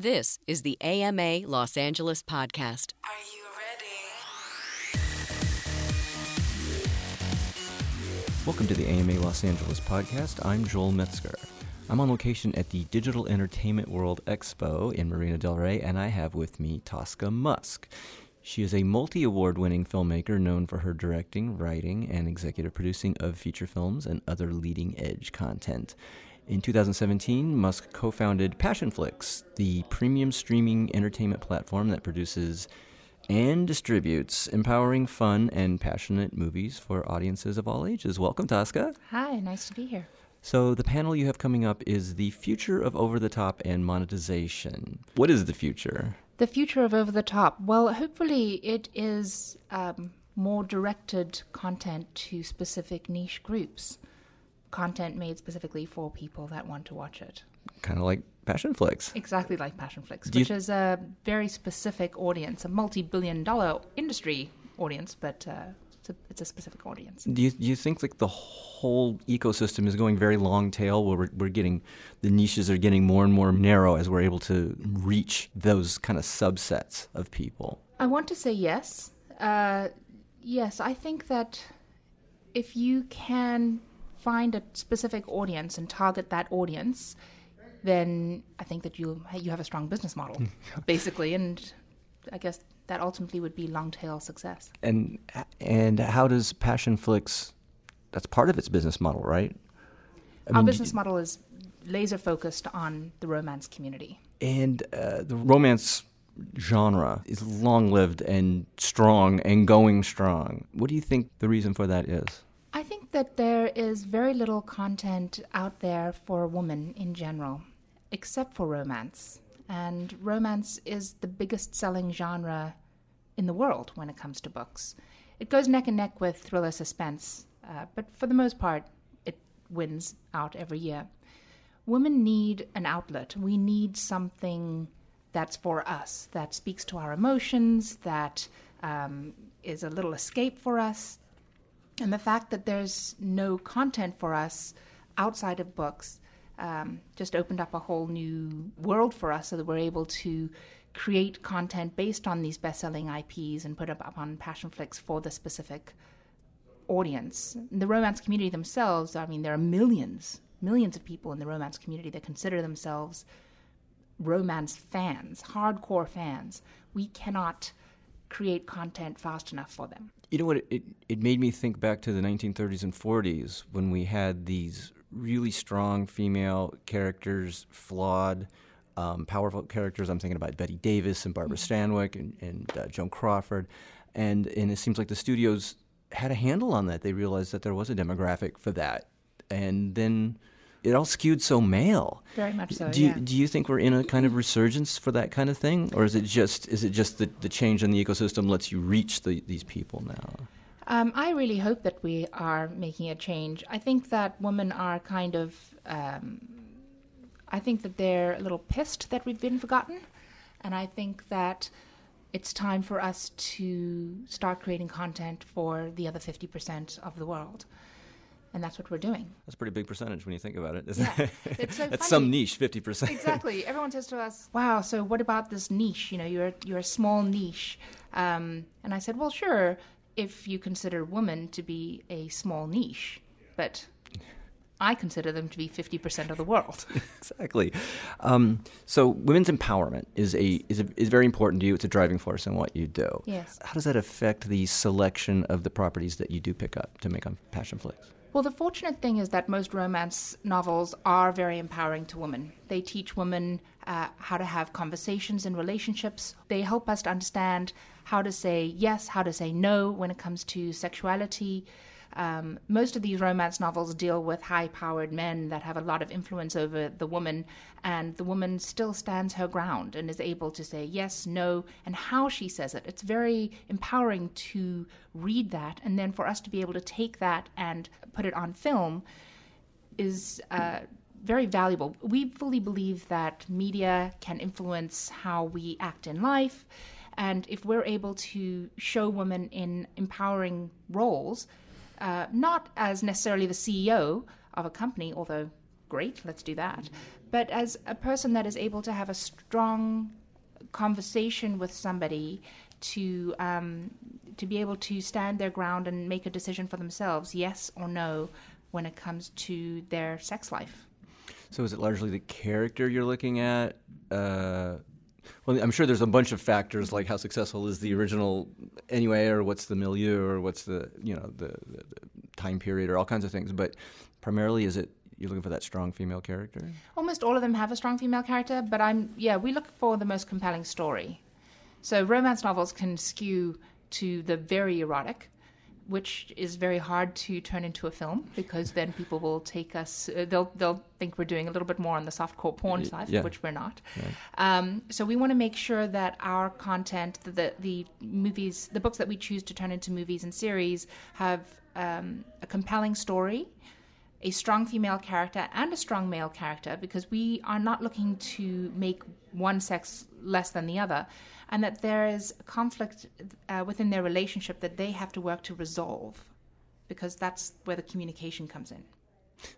This is the AMA Los Angeles podcast. Are you ready? Welcome to the AMA Los Angeles podcast. I'm Joel Metzger. I'm on location at the Digital Entertainment World Expo in Marina Del Rey, and I have with me Tosca Musk. She is a multi award winning filmmaker known for her directing, writing, and executive producing of feature films and other leading edge content. In 2017, Musk co founded Passionflix, the premium streaming entertainment platform that produces and distributes empowering, fun, and passionate movies for audiences of all ages. Welcome, Tosca. Hi, nice to be here. So, the panel you have coming up is the future of over the top and monetization. What is the future? The future of Over the Top. Well, hopefully, it is um, more directed content to specific niche groups content made specifically for people that want to watch it. Kind of like Passionflix. Exactly like Passionflix, Do you- which is a very specific audience, a multi-billion dollar industry audience, but uh, it's, a, it's a specific audience. Do you, do you think like the whole ecosystem is going very long tail where we're, we're getting the niches are getting more and more narrow as we're able to reach those kind of subsets of people? I want to say yes. Uh, yes, I think that if you can find a specific audience and target that audience, then I think that you you have a strong business model, basically, and I guess that ultimately would be long tail success. And and how does Passionflix? That's part of its business model, right? I Our mean, business model is laser focused on the romance community. and uh, the romance genre is long lived and strong and going strong. What do you think the reason for that is? That there is very little content out there for women in general, except for romance. And romance is the biggest selling genre in the world when it comes to books. It goes neck and neck with thriller suspense, uh, but for the most part, it wins out every year. Women need an outlet. We need something that's for us, that speaks to our emotions, that um, is a little escape for us. And the fact that there's no content for us outside of books um, just opened up a whole new world for us so that we're able to create content based on these best selling IPs and put it up on Passionflix for the specific audience. The romance community themselves, I mean, there are millions, millions of people in the romance community that consider themselves romance fans, hardcore fans. We cannot create content fast enough for them. You know what? It, it, made me think back to the 1930s and 40s when we had these really strong female characters, flawed, um, powerful characters. I'm thinking about Bette Davis and Barbara Stanwyck and, and uh, Joan Crawford. And, and it seems like the studios had a handle on that. They realized that there was a demographic for that. And then it all skewed so male. Very much so, Do you, yeah. do you think we're in a kind of resurgence for that kind of thing, or is it just is it just the, the change in the ecosystem lets you reach the, these people now? Um, I really hope that we are making a change. I think that women are kind of, um, I think that they're a little pissed that we've been forgotten. And I think that it's time for us to start creating content for the other 50% of the world. And that's what we're doing. That's a pretty big percentage when you think about it, isn't Yeah, it? it's so That's some niche, fifty percent. exactly. Everyone says to us, "Wow, so what about this niche? You know, you're you're a small niche." Um, and I said, "Well, sure, if you consider women to be a small niche, but I consider them to be fifty percent of the world." exactly. Um, so, women's empowerment is a, is a is very important to you. It's a driving force in what you do. Yes. How does that affect the selection of the properties that you do pick up to make on Passionflix? Well, the fortunate thing is that most romance novels are very empowering to women. They teach women uh, how to have conversations in relationships. They help us to understand how to say yes, how to say no when it comes to sexuality. Um, most of these romance novels deal with high powered men that have a lot of influence over the woman, and the woman still stands her ground and is able to say yes, no, and how she says it. It's very empowering to read that, and then for us to be able to take that and put it on film is uh, very valuable. We fully believe that media can influence how we act in life. And if we're able to show women in empowering roles, uh, not as necessarily the CEO of a company, although great, let's do that. But as a person that is able to have a strong conversation with somebody to um, to be able to stand their ground and make a decision for themselves, yes or no, when it comes to their sex life. So is it largely the character you're looking at? Uh, well, I'm sure there's a bunch of factors like how successful is the original anyway, or what's the milieu, or what's the you know the, the, time period, or all kinds of things. But primarily, is it you're looking for that strong female character? Almost all of them have a strong female character, but I'm yeah, we look for the most compelling story. So romance novels can skew to the very erotic, which is very hard to turn into a film because then people will take us. Uh, they'll they'll think we're doing a little bit more on the softcore porn side, yeah. which we're not. Um, so we want to make sure that our content, the, the the movies, the books that we choose to turn into movies and series, have um, a compelling story a strong female character and a strong male character because we are not looking to make one sex less than the other and that there is conflict uh, within their relationship that they have to work to resolve because that's where the communication comes in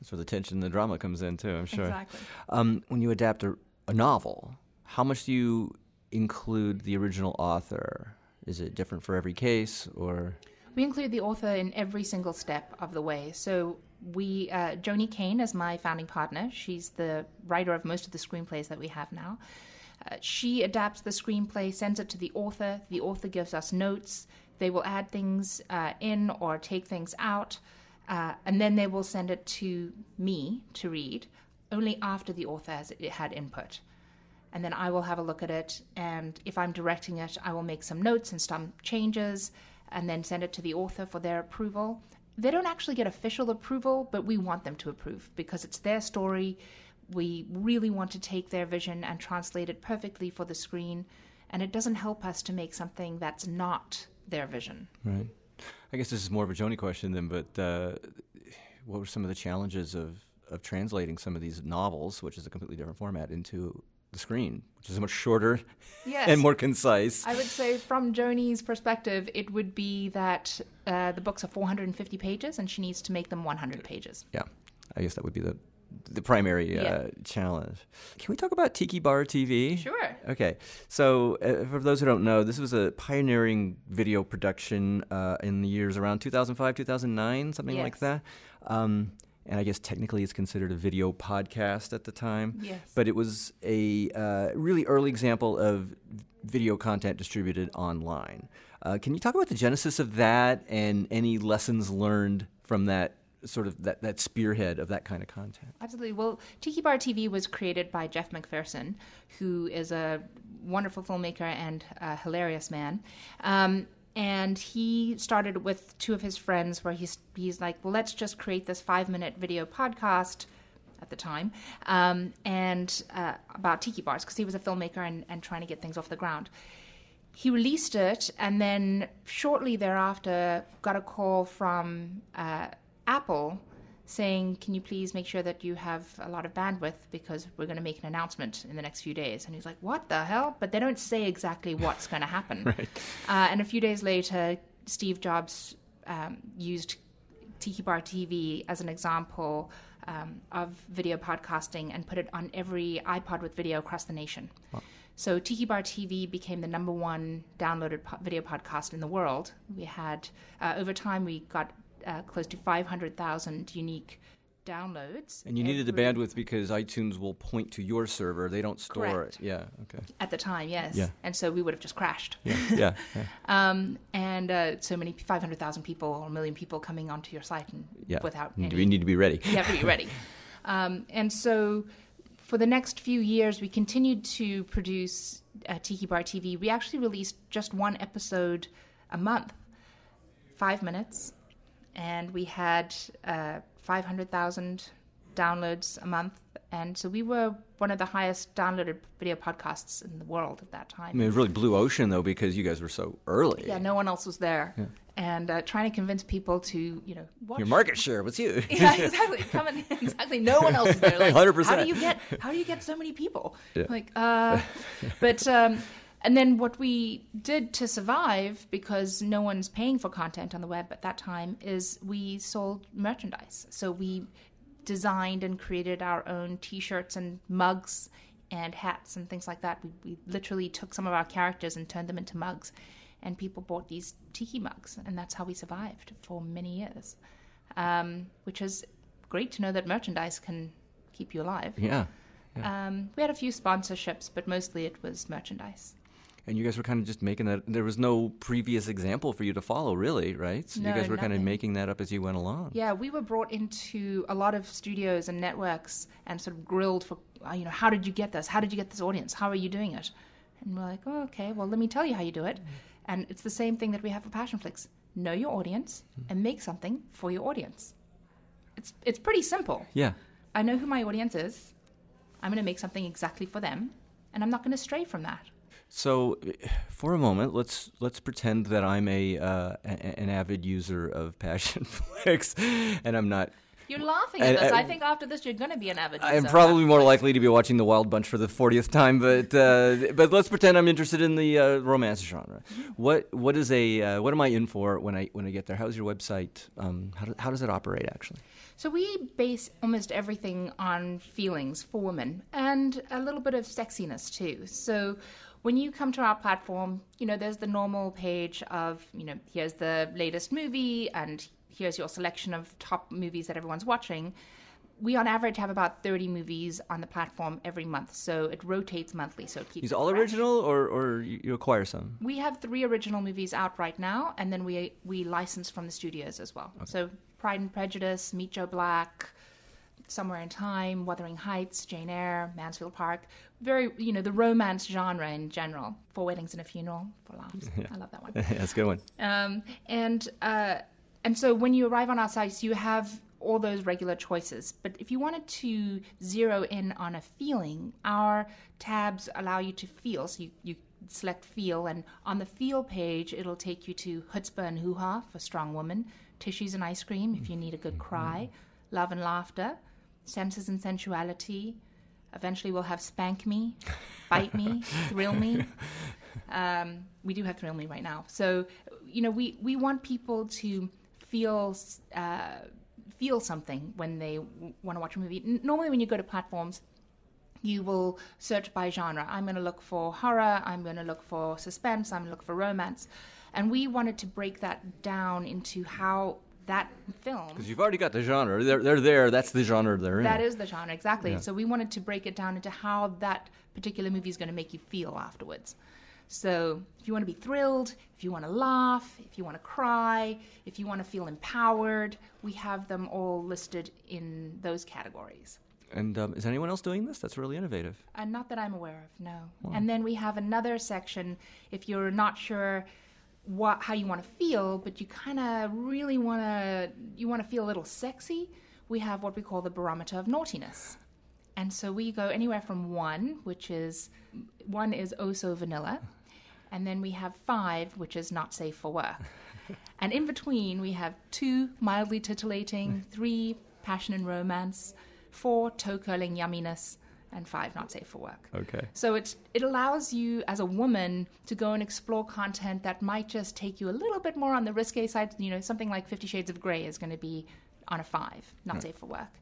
That's where the tension and the drama comes in too. I'm sure. Exactly. Um, when you adapt a, a novel, how much do you include the original author? Is it different for every case, or We include the author in every single step of the way. So we, uh, Joany Kane is my founding partner. She's the writer of most of the screenplays that we have now. Uh, she adapts the screenplay, sends it to the author. The author gives us notes. They will add things uh, in or take things out, uh, and then they will send it to me to read. Only after the author has it had input and then I will have a look at it. And if I'm directing it, I will make some notes and some changes, and then send it to the author for their approval. They don't actually get official approval, but we want them to approve because it's their story. We really want to take their vision and translate it perfectly for the screen, and it doesn't help us to make something that's not their vision. right? I guess this is more of a Joany question then, but uh, what were some of the challenges of of translating some of these novels, which is a completely different format, into the screen, which is much shorter Yes. and more concise? I would say, from Joany's perspective, it would be that uh, the books are 450 pages and she needs to make them 100 pages. Yeah, I guess that would be the the primary uh, challenge. Can we talk about Tiki Bar TV? Sure. Okay, so uh, for those who don't know, this was a pioneering video production uh, in the years around 2005, 2009, something like that. Um, and I guess technically it's considered a video podcast at the time. Yes. But it was a uh, really early example of video content distributed online. Uh, can you talk about the genesis of that and any lessons learned from that sort of that, that spearhead of that kind of content? Absolutely. Well, Tiki Bar TV was created by Jeff McPherson, who is a wonderful filmmaker and a hilarious man. Um, and he started with two of his friends, where he's he's like, well, let's just create this five minute video podcast at the time, um, and uh, about tiki bars because he was a filmmaker and, and trying to get things off the ground. He released it, and then shortly thereafter, got a call from uh, Apple saying, Can you please make sure that you have a lot of bandwidth because we're going to make an announcement in the next few days? And he's like, What the hell? But they don't say exactly what's going to happen. right. uh, and a few days later, Steve Jobs um, used Tiki Bar TV as an example um, of video podcasting and put it on every iPod with video across the nation. So Tiki Bar TV became the number one downloaded po- video podcast in the world. We had uh, over time we got uh, close to 500,000 unique downloads. And you needed the bandwidth because iTunes will point to your server; they don't store Correct. it. Yeah. Okay. at the time, yes. Yeah. And so we would have just crashed. Yeah. yeah. yeah. Um, and uh, so many 500,000 people or a million people coming onto your site and Yeah. without any be- need to be ready. you have to be ready. Um, and so for the next few years, we continued to produce uh, Tiki Bar TV. We actually released just one episode a month, five minutes, and we had uh, 500,000 downloads a month. And so we were one of the highest downloaded video podcasts in the world at that time. I mean, it really blue ocean though because you guys were so early. Yeah, no one else was there. And uh, trying to convince people to, you know, watch Your market share was huge. yeah, exactly. Come in, exactly. No one else is there. Like, 100%. How do you get? How do you get so many people? Like, uh, but um, and then what we did to survive because no one's paying for content on the web at that time is we sold merchandise. So we designed and created our own T-shirts and mugs and hats and things like that. We, we literally took some of our characters and turned them into mugs, and people bought these tiki mugs, and that's how we survived for many years. Um, which is great to know that merchandise can keep you alive. Yeah. Um, we had a few sponsorships, but mostly it was merchandise. And you guys were kind of just making that. There was no previous example for you to follow, really, right? So you guys were kind of making that up as you went along. Yeah, we were brought into a lot of studios and networks and sort of grilled for, uh, you know, how did you get this? How did you get this audience? How are you doing it? And we're like, oh, okay, well, let me tell you how you do it. And it's the same thing that we have for Passionflix. Know your audience and make something for your audience. It's it's pretty simple. Yeah. I know who my audience is. I'm going to make something exactly for them, and I'm not going to stray from that. So, for a moment, let's let's pretend that I'm a, uh, a an avid user of Passionflix, and I'm not. You're laughing at this. and- I think after this, you're going to be an avid. I'm probably more likely to be watching The Wild Bunch for the 40th time, but uh, but let's pretend I'm interested in the uh, romance genre. What what is a uh, what am I in for when I when I get there? How's your website? Um, how, do, how does it operate actually? So we base almost everything on feelings for women and a little bit of sexiness too. So when you come to our platform, you know, there's the normal page of, you know, here's the latest movie and here's your selection of top movies that everyone's watching. We on average have about 30 movies on the platform every month. So it rotates monthly. So it keeps These all fresh. original, or or you acquire some? We have three original movies out right now, and then we we license from the studios as well. So Pride and Prejudice, Meet Joe Black, Somewhere in Time, Wuthering Heights, Jane Eyre, Mansfield Park. Very, you know, the romance genre in general. Four Weddings and a Funeral, for laughs. I love that one. That's a good one. Um, and uh, and so when you arrive on our sites, you have all those regular choices. But if you wanted to zero in on a feeling, our tabs allow you to feel. So you, you select feel, and on the feel page, it'll take you to Chutzpah and Hoo Ha for strong woman, Tissues and ice cream if you need a good cry, love and laughter, senses and sensuality. Eventually, we'll have spank me, bite me, thrill me. Um, we do have Thrill Me right now. So, you know, we, we want people to feel uh, feel something when they want to watch a movie. N- normally, when you go to platforms, you will search by genre. I'm going to look for horror. I'm going to look for suspense. I'm going to look for romance. And we wanted to break that down into how that film Because you've already got the genre. They're, they're there. That's the genre they're in. that is the genre, exactly. Yeah. So we wanted to break it down into how that particular movie is going to make you feel afterwards. So if you want to be thrilled, if you want to laugh, if you want to cry, if you want to feel empowered, we have them all listed in those categories. And um, is anyone else doing this? That's really innovative. Uh, not that I'm aware of, no. And then we have another section if you're not sure what how you want to feel, but you kind of really want to you want to feel a little sexy. We have what we call the barometer of naughtiness. And so we go anywhere from 1, which is 1 is oh so vanilla, and then we have 5, which is not safe for work. and in between we have 2 mildly titillating, 3 passion and romance, 4 toe curling yumminess, and 5 not safe for work. Okay. So it it allows you as a woman to go and explore content that might just take you a little bit more on the risque side. You know, something like Fifty Shades of Grey is going to be on a five, not safe for work.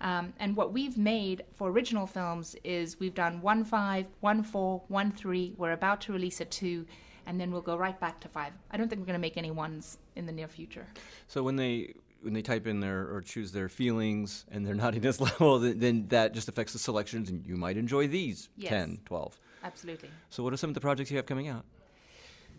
Um, and what we've made for original films is we've done one five, one four, one three. We're about to release a two, and then we'll go right back to five. I don't think we're going to make any ones in the near future. So when they when they type in their or choose their feelings and their naughtiness level, then, then that just affects the selections, and you might enjoy these Yes. 10, 12. Absolutely. So what are some of the projects you have coming out?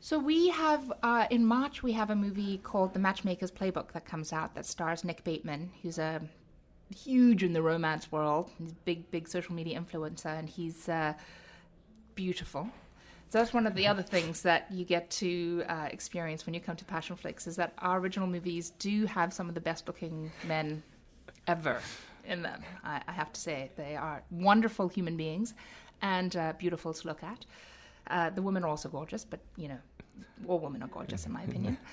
So we have uh, in March we have a movie called The Matchmaker's Playbook that comes out that stars Nick Bateman, who's a huge in the romance world. He's a big, big social media influencer, and he's uh, beautiful. So that's one of the other things that you get to uh, experience when you come to Passionflix is that our original movies do have some of the best looking men ever in them. I, I have to say they are wonderful human beings and uh, beautiful to look at. Uh, the women are also gorgeous, but you know, all women are gorgeous in my opinion.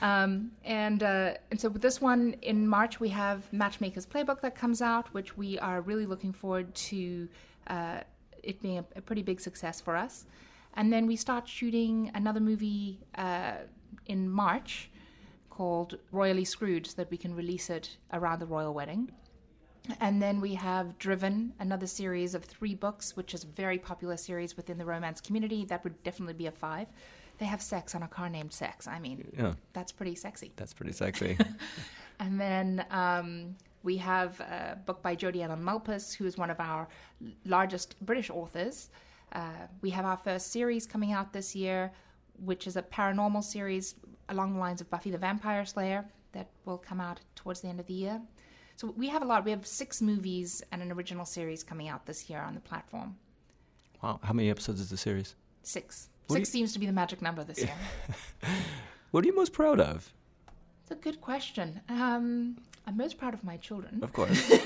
Um, and uh, and so with this one in March we have Matchmaker's Playbook that comes out, which we are really looking forward to uh, it being a, a pretty big success for us. And then we start shooting another movie uh, in March called Royally Screwed, so that we can release it around the royal wedding. And then we have Driven, another series of three books, which is a very popular series within the romance community. That would definitely be a five. They have sex on a car named Sex. I mean, Yeah, that's pretty sexy. that's pretty sexy. And then um, we have a book by Jodi Ellen Malpas, who is one of our largest British authors. Uh, we have our first series coming out this year, which is a paranormal series along the lines of Buffy the Vampire Slayer that will come out towards the end of the year. So we have a lot. We have six movies and an original series coming out this year on the platform. wow, how many episodes is the series? Six. What Six seems to be the magic number this year. What are you most proud of? It's a good question. Um, I'm most proud of my children. Of course.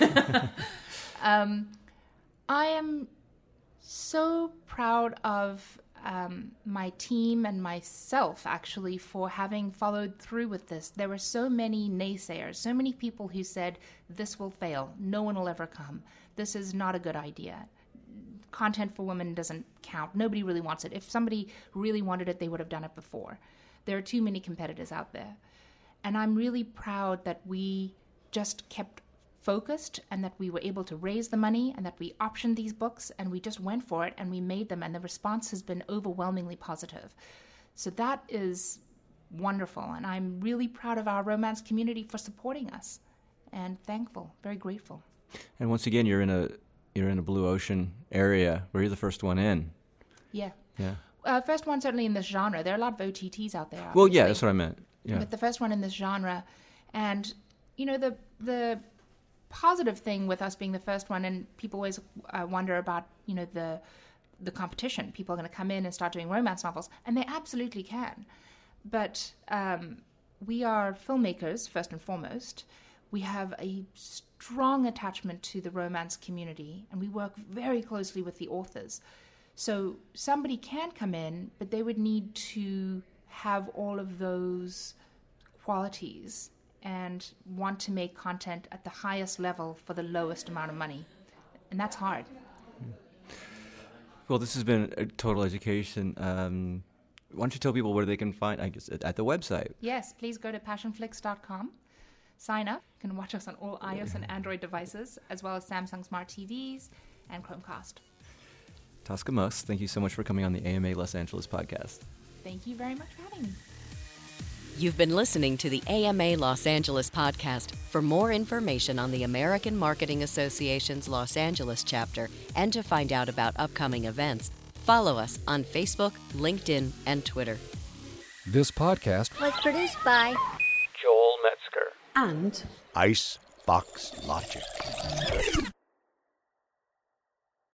I am so proud of um, my team and myself actually for having followed through with this. There were so many naysayers, so many people who said, This will fail, no one will ever come, this is not a good idea. Content for women doesn't count. Nobody really wants it. If somebody really wanted it, they would have done it before. There are too many competitors out there. And I'm really proud that we just kept focused and that we were able to raise the money and that we optioned these books and we just went for it and we made them and the response has been overwhelmingly positive. So that is wonderful and I'm really proud of our romance community for supporting us and thankful, very grateful. and once again, you're in a you're in a blue ocean area where you're the first one in. Yeah. Yeah. Uh, first one certainly in this genre. There are a lot of OTTs out there. Well, yeah, that's what I meant. Yeah. but the first one in this genre and you know the the positive thing with us being the first one and people always uh, wonder about you know the the competition. People are going to come in and start doing romance novels and they absolutely can. But um, we are filmmakers first and foremost. We have a strong attachment to the romance community and we work very closely with the authors. So somebody can come in, but they would need to have all of those qualities and want to make content at the highest level for the lowest amount of money. And that's hard. Well, this has been a total education. Um, why don't you tell people where they can find? I guess at at the website. Yes, please go to passionflix.com. Sign up. You can watch us on all iOS and Android devices, as well as Samsung Smart TVs and Chromecast. Tosca Musk, thank you so much for coming on the AMA Los Angeles podcast. Thank you very much for having me. You've been listening to the AMA Los Angeles podcast. For more information on the American Marketing Association's Los Angeles chapter and to find out about upcoming events, follow us on Facebook, LinkedIn, and Twitter. This podcast was produced by Joel Metzger. and Ice Box Logic.